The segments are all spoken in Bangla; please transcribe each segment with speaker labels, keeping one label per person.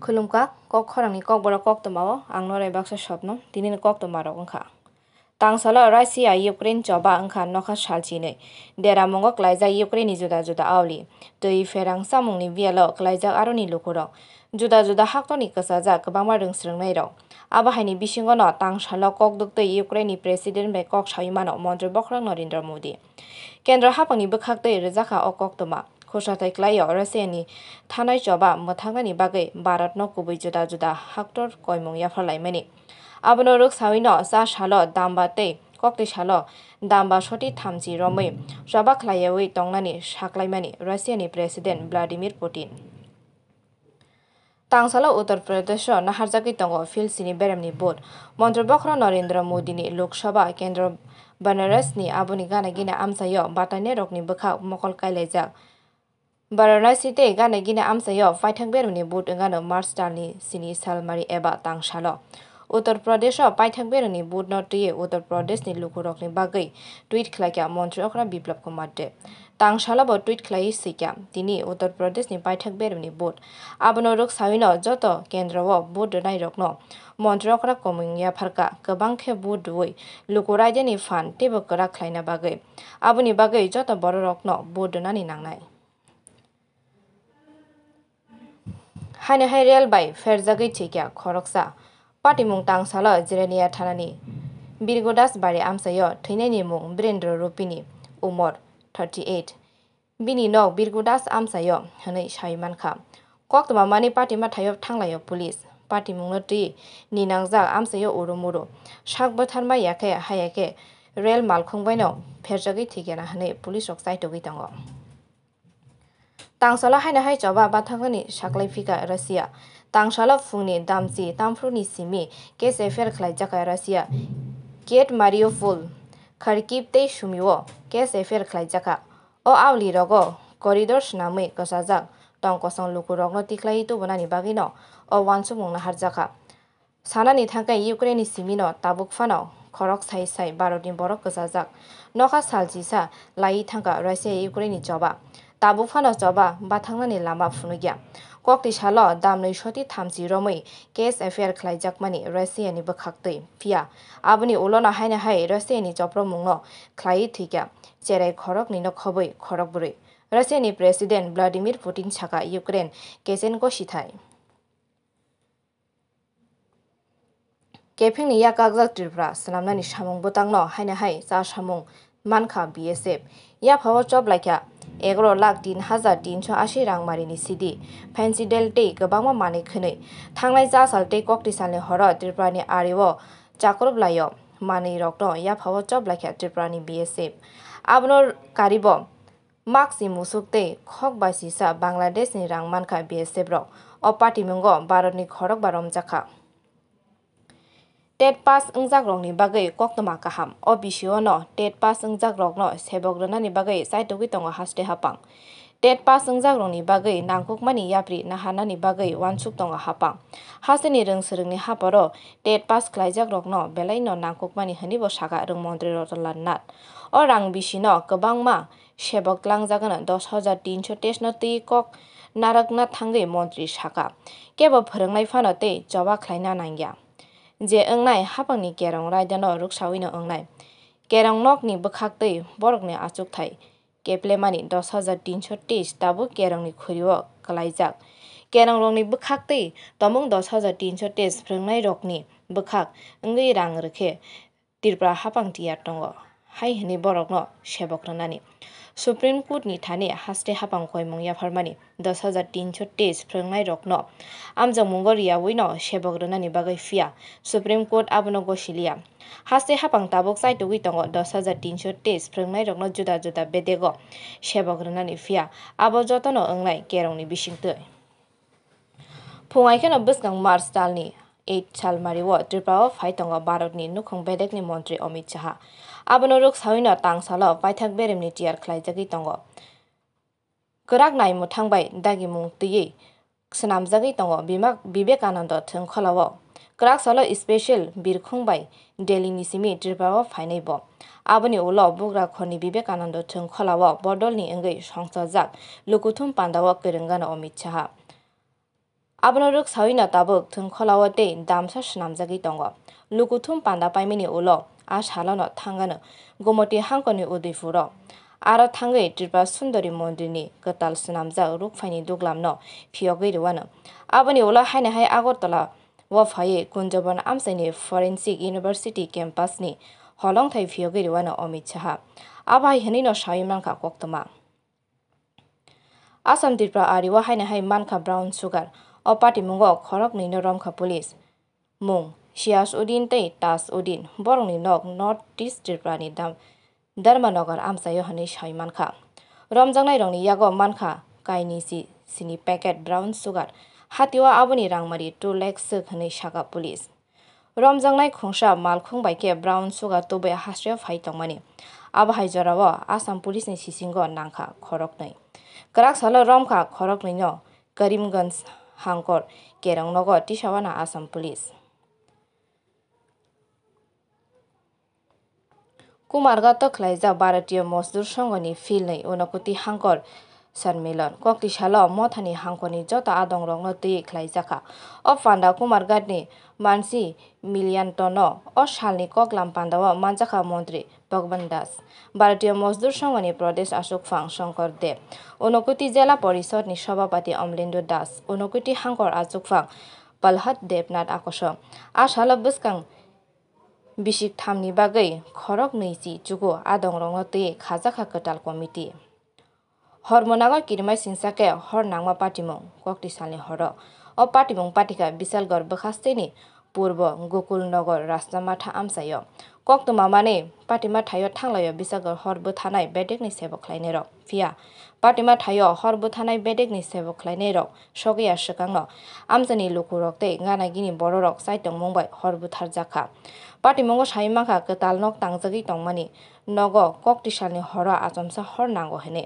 Speaker 1: khulumka kok khorang ni kok bora kok tomao angno rai baksa shopno tinin kok tomaro ongkha tangsala russia ukraine choba angkha nokha shalchi nei dera mongo klaija ukraine juda juda awli tui ferang samung ni bialo klaija aroni lokoro juda juda hakto ni kasa ja kbangma rungsrung nei ro aba haini bisingo no tangsala kok dukte ukraine president be kok shaimano montri bokrang narendra modi kendra hapangni bkhakte rejaka okok toma klaio Russiani thanai choba mwthangnani bagui Bharat no kubui juda juda haktor koimung yapharlaimani abono ruk sawino sa salo damba tei kokti salo damba soti thamchi romui choba khlaiyawi tongnani saklaimani Russiani president Vladimir Putin tangsalo uttar pradesh naharjagui tongo filsini beremni bot mantri bokra narendra modi ni lok sabha kendra banaras ni aboni gana gina amsayo batane rokni Varanasi gana gina amsayo paithak beruni bud ngano Mars talni sini salmari eba tangsalo Uttar Pradesh paithak beruni bud no tuye Uttar Pradesh ni lukurok ni bagui tweet khlaikya mantri okra biplab kumar de tangsalo bo tweet khlai sikya tini Uttar Pradesh ni paithak beruni bud abono ruk sawino joto kendra o bud nai rokno mantri okra komingya pharka kwbang khe bud dui lukurai ni fan tebo kra khlaina bagui aboni joto bororokno bud nani nangnai haine hai rail bai ferjagui thikya khoroksa patimung tangsalo jirania thanani birgodas bari amsayo thwinaini mung birendra rupini umor 38 bini nok birgodas amsayo hwnui saimankha koktoma mani patima thayop thanglayo police patimungno tui ninangjak amsayo urumuru sakbo tharma yakhe hayake rail malkhungbaino ferjagui thikena tangsala hai na hai chaba ba thang ni shaklai fika russia tangsala phung ni dam chi ni simi ke se khlai jaka russia get mario full kharkip te shumiwo ke se khlai jaka o awli rogo corridor shna me ka sa ja tang ko sang lu tiklai tu bana bagino o wansu mong na har ja sana ni thang ukraine ni simi no tabuk fa khorok sai sai Bharatni borok kwchajak nokha salchisa lai thangka Russia Ukraine choba tabuk fano choba bathangnani lama phunugya kokti salo damnoi soti thamchi romui case affair khlaijakmani Russia ni bwkhaktui phia aboni ulona haina hai Russia ni chopromungno khlai thikya cherai khorok ni no khobui khorok buri Russia ni president Vladimir Putin saka Ukraine kesenko কেফেং ইয়া কাগজাল ত্রিপুরা সালামনানি সামুং বুতাং ন হাইনা হাই চা সামুং মানখা বিএসএফ ইয়া ফাও চব লাইকা এগারো লাখ তিন হাজার তিনশো আশি রাং মারিনি সিডি ফ্যান্সি ডেলটে গোবাংমা মানে খनै থাংলাই যা সালটে ককটি সালনি হর ত্রিপুরানি আরিও চাকরব লাইও মানি রক্ত ইয়া ফাও চব লাইকা ত্রিপুরানি বিএসএফ আবনোর কারিব মাক্সি মুসুকতে খক বাসিসা বাংলাদেশনি রাংমানখা বিএসএফ রক অপাটিমঙ্গ ভারতনি খরক বারম জাখা tet pass ungjak rok ni bagai koktoma kaham o bisio no tet pass ungjak rok no sebograna ni bagai saitogui tongo haste hapang tet pass ungjak rok ni bagai nangkukmani yapri nahana ni bagai wansuk tongo hapang haseni rung serungni haparo tet pass khlaijak rok no belai no nangkukmani hini bo saga rung montri rotolan nat o rang bisi no kobangma sebok langjagan 10300 tes no ti kok নারকনাথ থাঙ্গৈ মন্ত্রী শাখা কেবল ফরংনাই ফানতে জবা খ্লাইনা নাঙ্গিয়া je ongnai hapangni kerong raidano ruksawino ongnai kerong nokni bwkhaktui borokni achuk thai keplemani hajar tinsho teis tabu kerongni khuriwo kalaijak kerong rokni bwkhaktui tomung dos hajar tinsho teis phwrwngnai rokni bwkhak wngwi rang rwkhe tirpura hapang tiyar tongo hai hini borokno sebok rwnani supreme court ni thani haste hapang koimung yapharmani dos hajar tinsho teis phwrwngnai rokno amjangmungo riyawi no sebok rwnani bagui phiya supreme court abono gosiliya haste hapang tabuk chaitugui tongo dos hajar tinsho teis phwrwngnai rokno juda juda bedego sebok rwnani phiya abo jotono ongnai kerongni bisingtwi phungai kheno bwskang march talni 8 salmario tripura phai tongo bharatni nukhung bedekni mantri amit saha abono ruk sawino tangsalo paithak beremni tiyar khlaijagui tongo kwrak nai muthangbai dagi mung tui swnamjagui tongo bibekananda thwngkholao kwrak salo special birkhungbai delhi ni simi tripura phainai bo aboni ulo bugra khoni bibekananda thwngkholao bodolni wngwi songchajak lukuthum pandao kwrwngano amit saha abono ruk sawina tabuk thung kholawa te damsa shnamjagi tongo lukuthum panda paimini ulo a shalano thangano gomoti hangkoni aro thangai tripa sundari mondirni katal snamjak rukphaini duglamno phiyogui rwano aboni ulo haina hai agortala wa phaye kunjaban amsaini forensic university campusni holongthai phiyogui rwano Amit Saha আবাই হেনিনো সাইমানকা কোক্তমা আসাম ত্রিপুরা আরিওয়া হাইনা হাই মানকা ব্রাউন সুগার ও পাটি মুঙ্গ খরক নিনো রমখা পুলিশ মুং শিয়াস উদিন তৈ তাস উদিন বরংনি নক নর্থ ইস্ট ত্রিপুরানি দাম ধর্মনগর আমসাयो হানি সাইমানখা রমজাংনাই রংনি ইয়াগো মানখা কাইনি সি সিনি প্যাকেট ব্রাউন সুগার হাতিওয়া আবনি রাংমারি টু লেক সোক হানি সাকা পুলিশ রমজাংনাই খুংসা মালখুং বাইকে ব্রাউন সুগার তোবে হাস্রে ফাই তংমানি আবহাই জরাও আসাম পুলিশনি সিসিঙ্গ নাংখা খরক নাই করাক সালো রমখা খরক নৈন করিমগঞ্জ হাংকর কেরংনগর টিসাওয়ানা আসাম পুলিশ। কুমারগাঁও খ্লাইজা ভারতীয় মজদুর সংঘনি ফিল नै উনকতি হাংকর সানমিলন কক্তি সাল মথানি হাংকনি যত আদং রং তৈ খ্লাইজাখা অ ফান্ডা কুমারঘাটনি মানসি মিলিয়ান্তন অ সালনি ককলাম পান্ডাও মানজাখা মন্ত্রী ভগবান দাস। ভারতীয় মজদুর সংঘনি প্রদেশ আশোক ফাং শঙ্কর দেব উনকুটি জেলা পরিষদনি সভাপতি অমলেন্দু দাস। উনকুটি হাংকর আজুক ফাং পালহাত Debnath আকস আসাল বসকাং bisik thamni bagui khorok neisi chugo adong rongo tui khajaka katal committee হরমোনাগো কিরমাই সিংসাকে হর নাংমা পাটিমং ককটি হর ও পাটিমং পাটিকা বিশালগড় বখাস্তেনি পূর্ব গোকুলনগর রাস্তামাথা আমসায় কক্তমা মানে পাটিমা থাইও থাংলায় বিশালগড় হরবো থানায় বেডেকনি সেবো খ্লাইনে রক ফিয়া পাটিমা থাইও হরবো থানায় বেডেকনি সেবো খ্লাইনে রক সগিয়া সকাং আমসানি লুকুরক তে গানাগিনি বড় রক সাইটং মুম্বাই হরবো থার জাখা। পাটিমঙ্গ সাইমাখা কেতাল নক তাংজাগি টংমানি নগ ককটি সালনি হর আচমসা হর নাঙ্গ হেনে।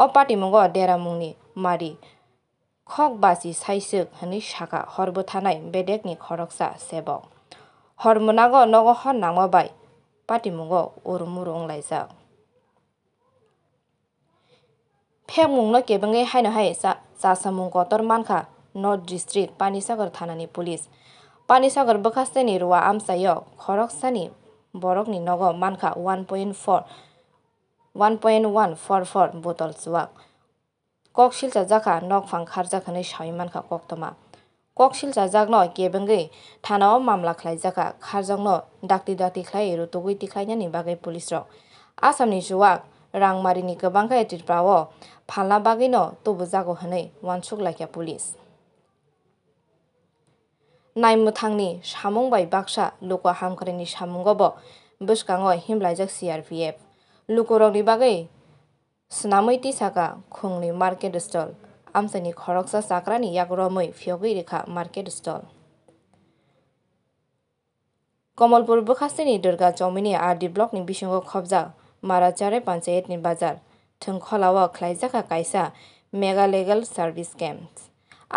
Speaker 1: অ, পাটিমঙ্গ দেরামুংনি মারি খক বাসি সাইসুক হানি সাকা হরবো থানায় বেডেকনি খরকসা সেবক হরমোনাগ নগ হর নাংমা বাই পাটিমঙ্গ উরুমুরু অংলাইজাক ফেমুংনো কেবেঙ্গে হাইনো হাই চাসামুং কতর মানখা নর্থ ডিস্ট্রিক্ট পানিসাগর থানানি পুলিশ পানিসাগর বখাস্তেনি রুয়া আমসায় খরকসানি বরকনি নগ মানখা one point four one point one four four বোতল চুয়াক কক শিল চাজাখা নক ফং খারজাখানে সাইমানখা কক্তমা কক শিল চাজাক ন গেবেঙ্গে থানাও মামলা খাইজাখা খারজং ন ডাক্তি ডাক্তি খাই রুতুগুই তিখাইনি বাকে পুলিশ রক আসামনি জুয়াক রংমারিনি গবাং এটিরপ্রাও ফালনা বাকে ন তবু জাগো হনে ওয়ানসুক লাইকা পুলিশ নাইমুথাংনি সামুং বাই বাক্সা লুক হামকরেনি সামুঙ্গব বসকাঙ হিমলাইজাক সিআরপিএফ লুকুরংনি বাকে swnamwi tisaka khungni market stall amsani khoroksa chakrani yagromwi phiyogwi rekha market stall Kamalpur বখাস্তিনি Durga চৌমিনি আরডি ব্লকনি বিসঙ্গ খবজা মারাচারে পঞ্চায়েতনি বাজার থংখলাও খ্লাইজাখা কাইসা মেগা লিগাল সার্ভিস ক্যাম্প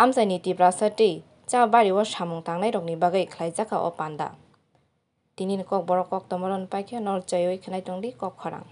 Speaker 1: আমসানি টিপ্রাসাটি cha bari o samung tangnai rokni bagui khlaijaka o panda tini kok borok kok tomoron paikhe nor chayoi khnai tongdi kok khorang